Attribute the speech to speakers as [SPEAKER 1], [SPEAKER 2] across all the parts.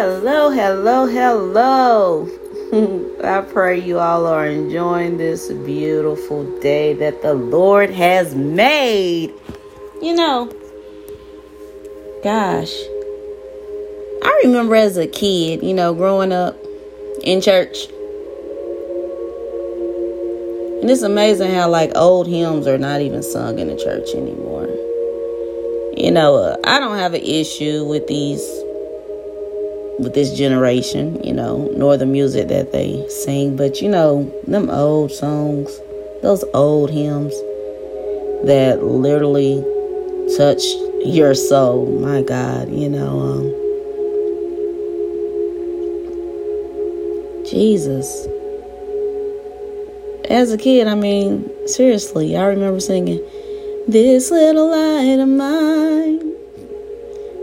[SPEAKER 1] Hello, hello, hello. I pray you all are enjoying this beautiful day that the Lord has made. You know, gosh, I remember as a kid, you know, growing up in church. And it's amazing how, like, old hymns are not even sung in the church anymore. You know, uh, I don't have an issue with these with this generation, you know, nor the music that they sing, but you know, them old songs, those old hymns that literally touch your soul. My God, you know, um, Jesus. As a kid, I mean, seriously, I remember singing, This little light of mine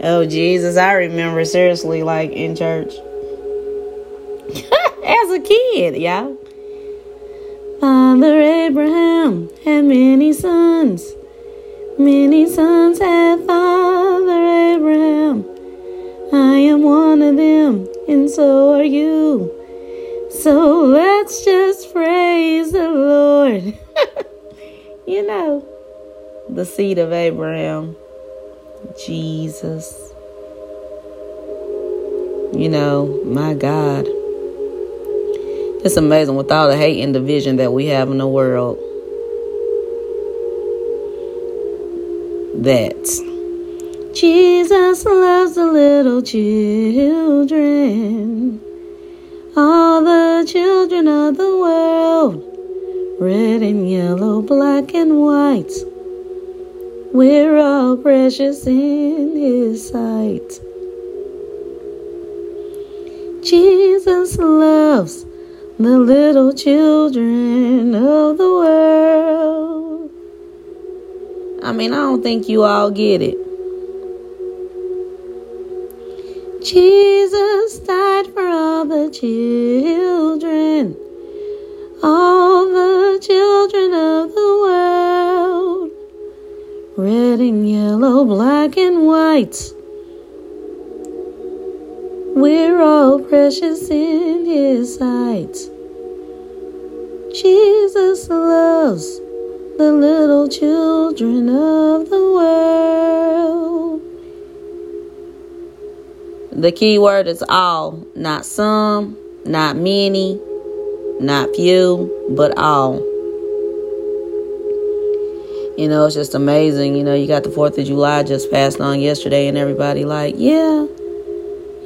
[SPEAKER 1] Oh, Jesus, I remember seriously, like in church as a kid, y'all. Father Abraham had many sons. Many sons had Father Abraham. I am one of them, and so are you. So let's just praise the Lord. you know, the seed of Abraham. Jesus. You know, my God. It's amazing with all the hate and division that we have in the world. That Jesus loves the little children, all the children of the world, red and yellow, black and white. We're all precious in His sight. Jesus loves the little children of the world. I mean, I don't think you all get it. Jesus died for all the children, all the children of the world red and yellow, black and white. We're all precious in His sight. Jesus loves the little children of the world. The key word is all, not some, not many, not few, but all. You know, it's just amazing. You know, you got the 4th of July just passed on yesterday, and everybody, like, yeah,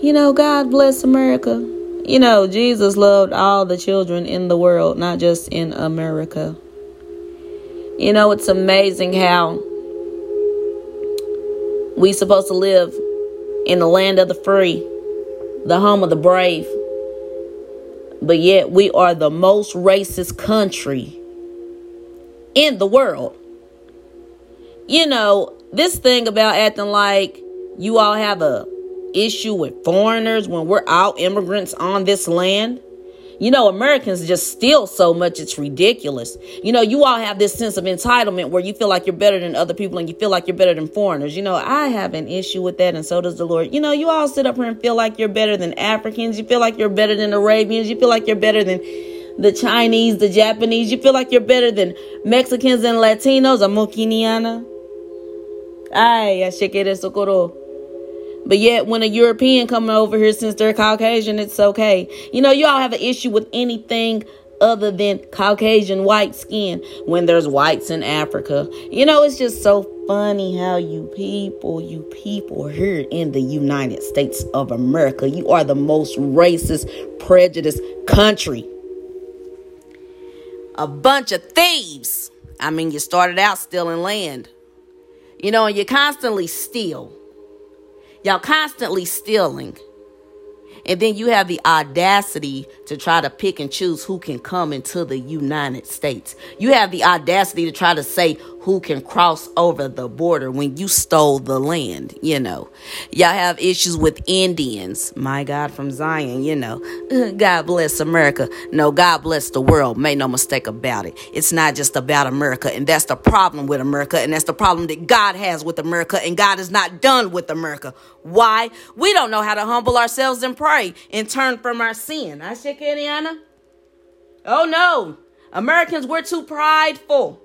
[SPEAKER 1] you know, God bless America. You know, Jesus loved all the children in the world, not just in America. You know, it's amazing how we supposed to live in the land of the free, the home of the brave. But yet we are the most racist country in the world you know, this thing about acting like you all have a issue with foreigners when we're all immigrants on this land. You know, Americans just steal so much, it's ridiculous. You know, you all have this sense of entitlement where you feel like you're better than other people and you feel like you're better than foreigners. You know, I have an issue with that, and so does the Lord. You know, you all sit up here and feel like you're better than Africans. You feel like you're better than Arabians. You feel like you're better than the Chinese, the Japanese. You feel like you're better than Mexicans and Latinos. I'm Mokiniana. Ay, ashekere socorro. But yet, when a European coming over here, since they're Caucasian, it's okay. You know, you all have an issue with anything other than Caucasian white skin when there's whites in Africa. You know, it's just so funny how you people, you people here in the United States of America, you are the most racist, prejudiced country. A bunch of thieves. I mean, you started out stealing land. You know, and you constantly steal. Y'all constantly stealing. And then you have the audacity to try to pick and choose who can come into the United States. You have the audacity to try to say who can cross over the border when you stole the land, you know. Y'all have issues with Indians. My God from Zion, you know. God bless America. No, God bless the world. Make no mistake about it. It's not just about America. And that's the problem with America. And that's the problem that God has with America. And God is not done with America. Why? We don't know how to humble ourselves and pray and turn from our sin. I say, Indiana. Oh no. Americans, we're too prideful.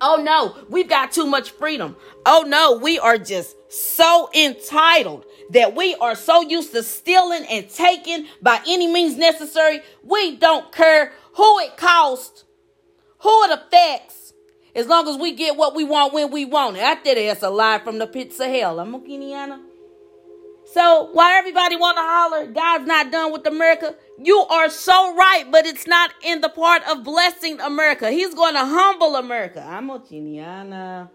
[SPEAKER 1] Oh no, we've got too much freedom. Oh no, we are just so entitled that we are so used to stealing and taking by any means necessary. We don't care who it costs, who it affects, as long as we get what we want when we want it. I think that's a lie from the pits of hell. I'm a Keniana. So why everybody want to holler, God's not done with America? You are so right, but it's not in the part of blessing America. He's going to humble America. I'm a.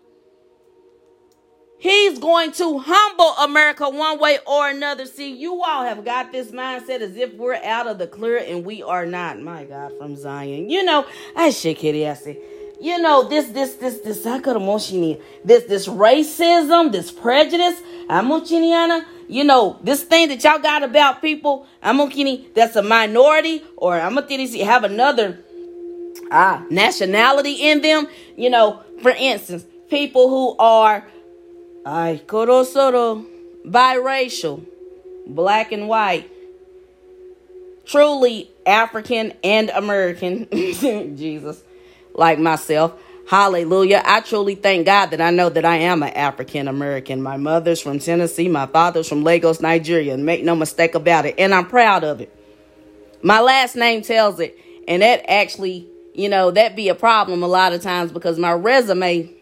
[SPEAKER 1] He's going to humble America one way or another. See, you all have got this mindset as if we're out of the clear and we are not. My God, from Zion. You know, I shake kitty, I. You know, this, this, this, this, this, this racism, this prejudice, I'm a you know, this thing that y'all got about people, I'm gonna that's a minority, or I'm gonna have another ah nationality in them. You know, for instance, people who are ay korosoro biracial, black and white, truly African and American, Jesus, like myself. Hallelujah. I truly thank God that I know that I am an African American. My mother's from Tennessee, my father's from Lagos, Nigeria. Make no mistake about it. And I'm proud of it. My last name tells it. And that actually, you know, that be a problem a lot of times because my resume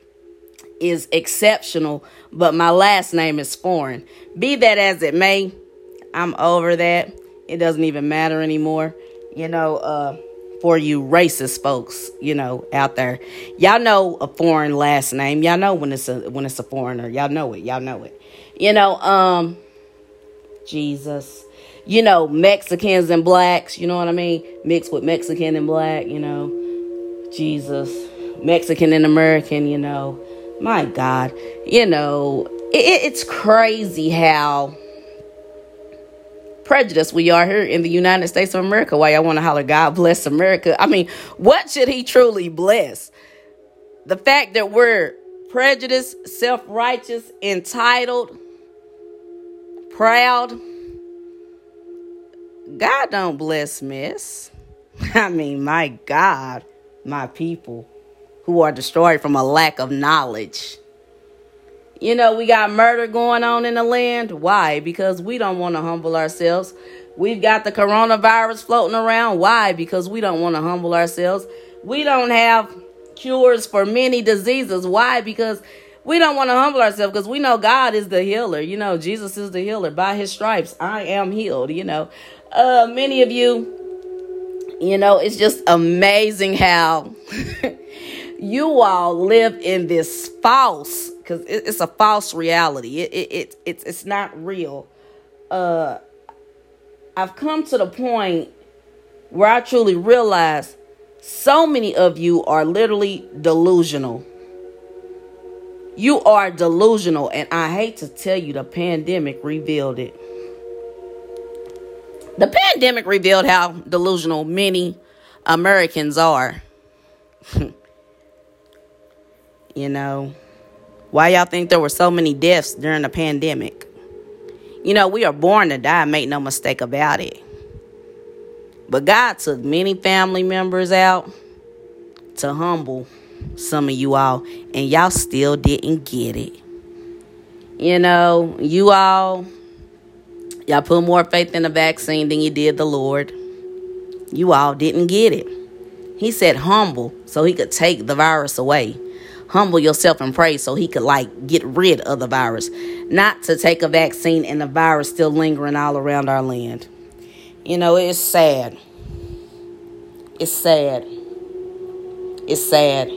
[SPEAKER 1] is exceptional, but my last name is foreign. Be that as it may, I'm over that. It doesn't even matter anymore. You know, uh, for you racist folks, you know, out there. Y'all know a foreign last name. Y'all know when it's a when it's a foreigner. Y'all know it. Y'all know it. You know, um Jesus. You know, Mexicans and blacks, you know what I mean? Mixed with Mexican and black, you know. Jesus. Mexican and American, you know. My God. You know, it, it's crazy how prejudice we are here in the United States of America. Why y'all want to holler, God bless America? I mean, what should he truly bless? The fact that we're prejudiced, self righteous, entitled, proud. God don't bless mess. I mean, my God, my people who are destroyed from a lack of knowledge. You know, we got murder going on in the land. Why? Because we don't want to humble ourselves. We've got the coronavirus floating around. Why? Because we don't want to humble ourselves. We don't have cures for many diseases. Why? Because we don't want to humble ourselves because we know God is the healer. You know, Jesus is the healer. By his stripes, I am healed. You know, uh, many of you, you know, it's just amazing how you all live in this false because it, it's a false reality. It, it, it it's it's not real. Uh, I've come to the point where I truly realize so many of you are literally delusional. You are delusional, and I hate to tell you, the pandemic revealed it. The pandemic revealed how delusional many Americans are. you know. Why y'all think there were so many deaths during the pandemic? You know, we are born to die, make no mistake about it. But God took many family members out to humble some of you all, and y'all still didn't get it. You know, you all, y'all put more faith in the vaccine than you did the Lord. You all didn't get it. He said humble so he could take the virus away humble yourself and pray so he could like get rid of the virus, not to take a vaccine and the virus still lingering all around our land. You know, it's sad. It's sad. It's sad.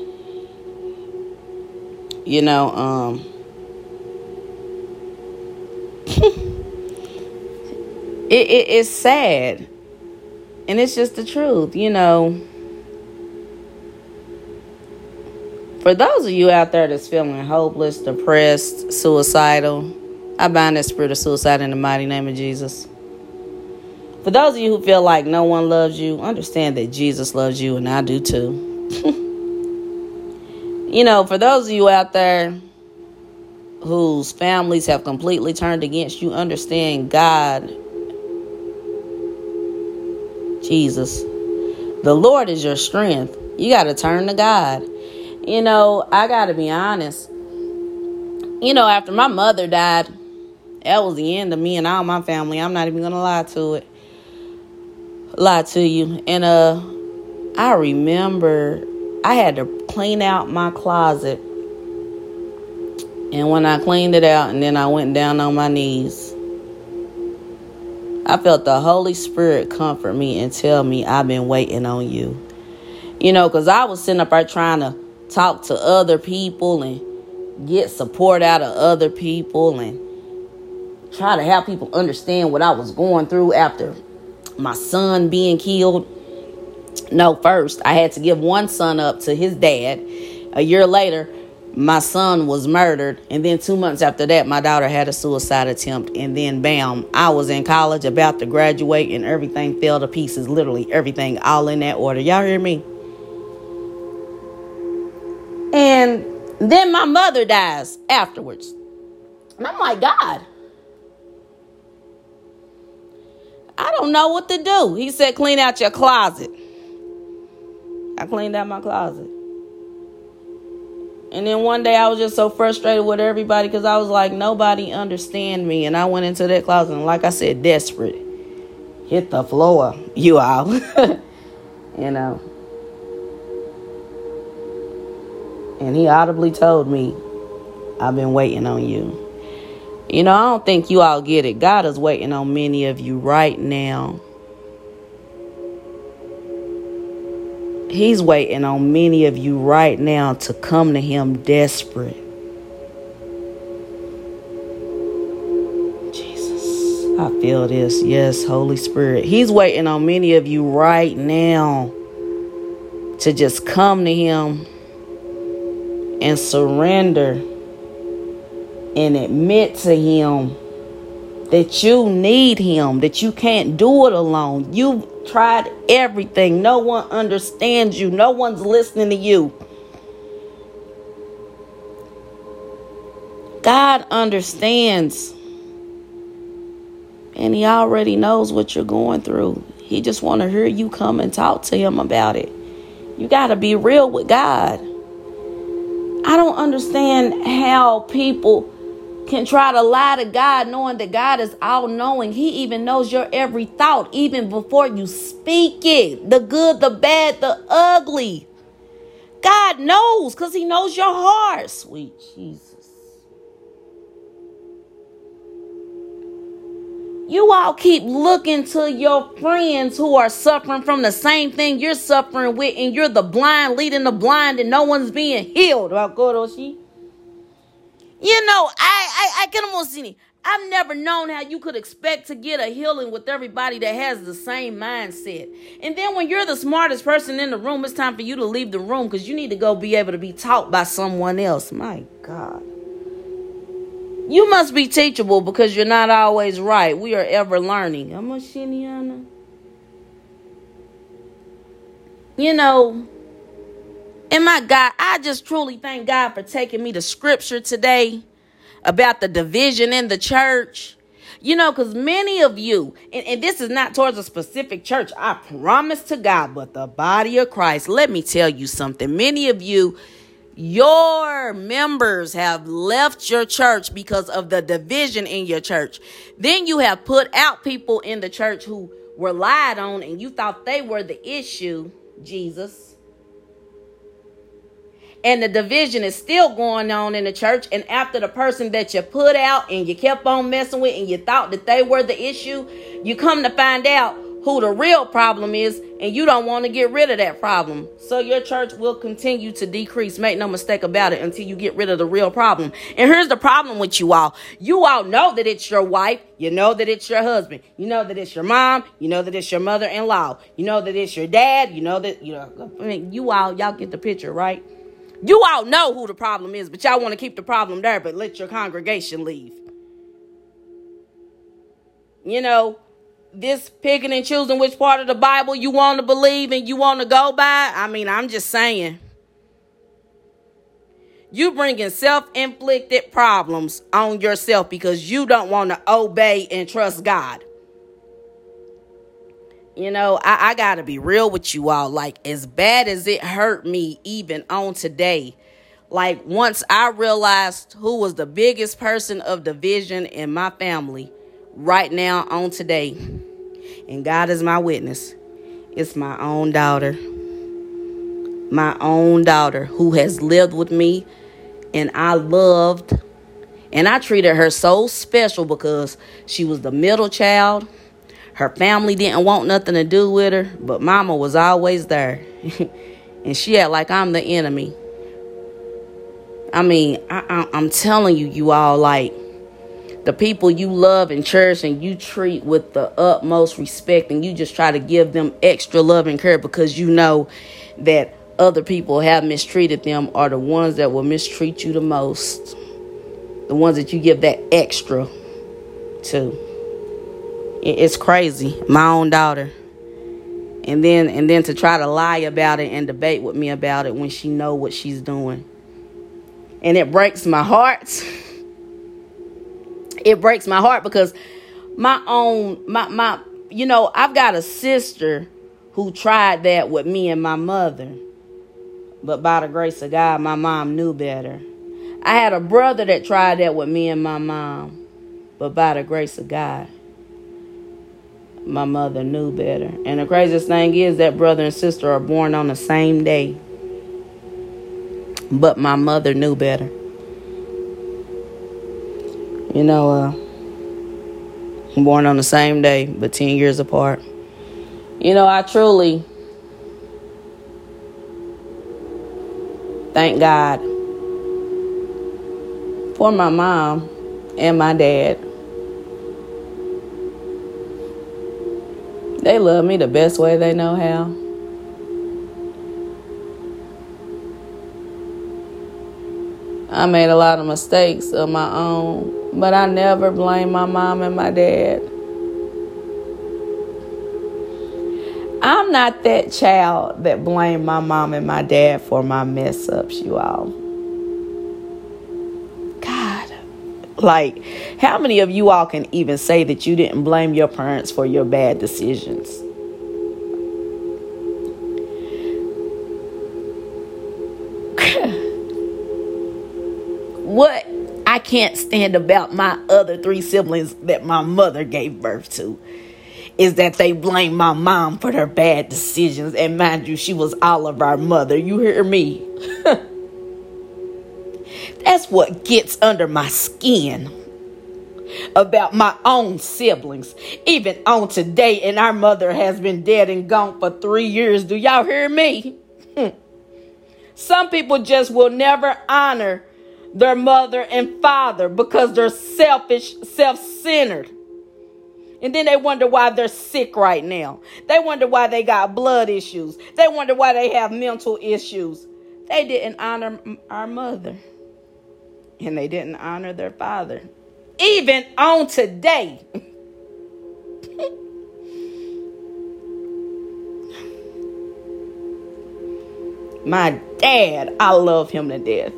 [SPEAKER 1] You know, um it, it, it's sad. And it's just the truth, you know. For those of you out there that's feeling hopeless, depressed, suicidal, I bind that spirit of suicide in the mighty name of Jesus. For those of you who feel like no one loves you, understand that Jesus loves you and I do too. you know, for those of you out there whose families have completely turned against you, understand God, Jesus, the Lord is your strength. You got to turn to God. You know, I got to be honest. You know, after my mother died, that was the end of me and all my family. I'm not even to lie to it lie to you. And uh I remember I had to clean out my closet. And when I cleaned it out and then I went down on my knees, I felt the Holy Spirit comfort me and tell me I've been waiting on you. You know, because I was sitting up there trying to talk to other people and get support out of other people and try to have people understand what I was going through after my son being killed. No, first, I had to give one son up to his dad. A year later, my son was murdered. And then two months after that, my daughter had a suicide attempt. And then, bam, I was in college about to graduate, and everything fell to pieces. Literally, everything, all in that order. Y'all hear me? And then my mother dies afterwards. And I'm like, God, I don't know what to do. He said, clean out your closet. I cleaned out my closet. And then one day I was just so frustrated with everybody because I was like, nobody understand me. And I went into that closet and like I said, desperate. Hit the floor, you all. you know. And he audibly told me, I've been waiting on you. You know, I don't think you all get it. God is waiting on many of you right now. He's waiting on many of you right now to come to Him desperate. Jesus, I feel this. Yes, Holy Spirit. He's waiting on many of you right now to just come to Him and surrender and admit to him that you need him, that you can't do it alone. You've tried everything. No one understands you. No one's listening to you. God understands. And he already knows what you're going through. He just want to hear you come and talk to him about it. You got to be real with God. I don't understand how people can try to lie to God knowing that God is all knowing. He even knows your every thought, even before you speak it the good, the bad, the ugly. God knows because He knows your heart, sweet Jesus. You all keep looking to your friends who are suffering from the same thing you're suffering with, and you're the blind leading the blind, and no one's being healed. Oh, you know, I I I can almost see. I've never known how you could expect to get a healing with everybody that has the same mindset. And then when you're the smartest person in the room, it's time for you to leave the room because you need to go be able to be taught by someone else. My God. You must be teachable because you're not always right. We are ever learning. I'm a Shiniana. You know, and my God, I just truly thank God for taking me to scripture today about the division in the church. You know, because many of you, and, and, this is not towards a specific church, I promise to God, but the body of Christ, let me tell you something. Many of you, your members have left your church because of the division in your church. Then you have put out people in the church who were lied on and you thought they were the issue, Jesus and the division is still going on in the church and after the person that you put out and you kept on messing with and you thought that they were the issue you come to find out who the real problem is, and you don't want to get rid of that problem. So your church will continue to decrease. Make no mistake about it until you get rid of the real problem. And here's the problem with you all you all know that it's your wife, you know that it's your husband, you know that it's your mom, you know that it's your mother in law, you know that it's your dad, you know that, you know, I mean, you all, y'all get the picture, right? You all know who the problem is, but y'all want to keep the problem there, but let your congregation leave. You know, this picking and choosing which part of the Bible you want to believe and you want to go by. I mean, I'm just saying. You bringing self-inflicted problems on yourself because you don't want to obey and trust God. You know, I, I got to be real with you all. Like, as bad as it hurt me, even on today, like, once I realized who was the biggest person of division in my family right now on today, and God is my witness, it's my own daughter. My own daughter who has lived with me and I loved and I treated her so special because she was the middle child. Her family didn't want nothing to do with her, but mama was always there. and she had like I'm the enemy. I mean, I, am telling you, you all, like, the people you love and cherish and you treat with the utmost respect and you just try to give them extra love and care because you know that other people have mistreated them are the ones that will mistreat you the most. The ones that you give that extra to. It's crazy. My own daughter. And then and then to try to lie about it and debate with me about it when she know what she's doing. And it breaks my heart it breaks my heart because my own my my you know I've got a sister who tried that with me and my mother. But by the grace of God, my mom knew better. I had a brother that tried that with me and my mom. But by the grace of God, my mother knew better. And the craziest thing is that brother and sister are born on the same day. But my mother knew better. You know, uh, born on the same day, but 10 years apart. You know, I truly thank God for my mom and my dad. They love me the best way they know how. I made a lot of mistakes of my own but I never blame my mom and my dad. I'm not that child that blame my mom and my dad for my mess ups, you all. God, like, how many of you all can even say that you didn't blame your parents for your bad decisions? Can't stand about my other three siblings that my mother gave birth to is that they blame my mom for their bad decisions. And mind you, she was all of our mother. You hear me? That's what gets under my skin about my own siblings. Even on today, and our mother has been dead and gone for three years. Do y'all hear me? Some people just will never honor their mother and father because they're selfish, self centered. And then they wonder why they're sick right now. They wonder why they got blood issues. They wonder why they have mental issues. They didn't honor our mother. And they didn't honor their father. Even on today. My dad, I love him to death.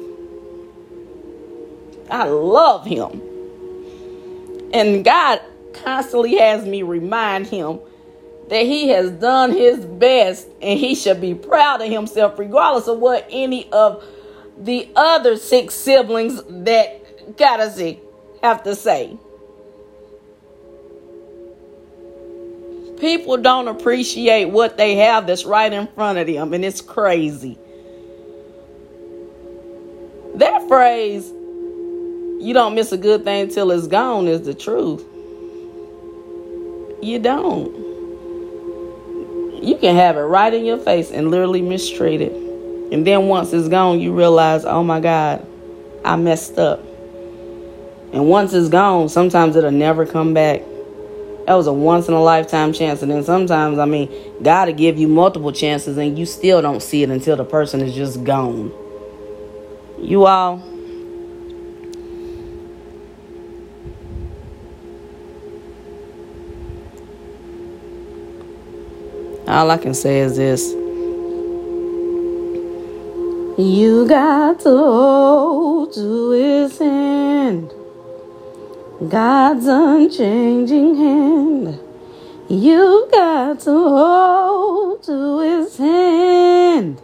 [SPEAKER 1] I love him. And God constantly has me remind him that he has done his best and he should be proud of himself, regardless of what any of the other six siblings that gotta see have to say. People don't appreciate what they have that's right in front of them, and it's crazy. That phrase, you don't miss a good thing till it's gone is the truth. You don't. You can have it right in your face and literally mistreat it. And then once it's gone, you realize, oh my God, I messed up. And once it's gone, sometimes it'll never come back. That was a once in a lifetime chance. And then sometimes, I mean, God will give you multiple chances and you still don't see it until the person is just gone. You all. All I can say is this. You got to hold to his hand. God's unchanging hand. You got to hold to his hand.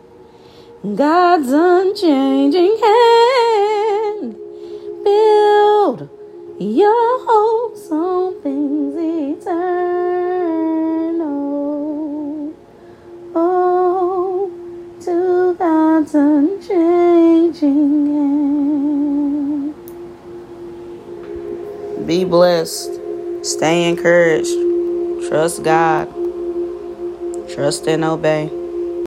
[SPEAKER 1] God's unchanging hand. Build your hopes on things eternal. Unchanging Be blessed. Stay encouraged. Trust God. Trust and obey.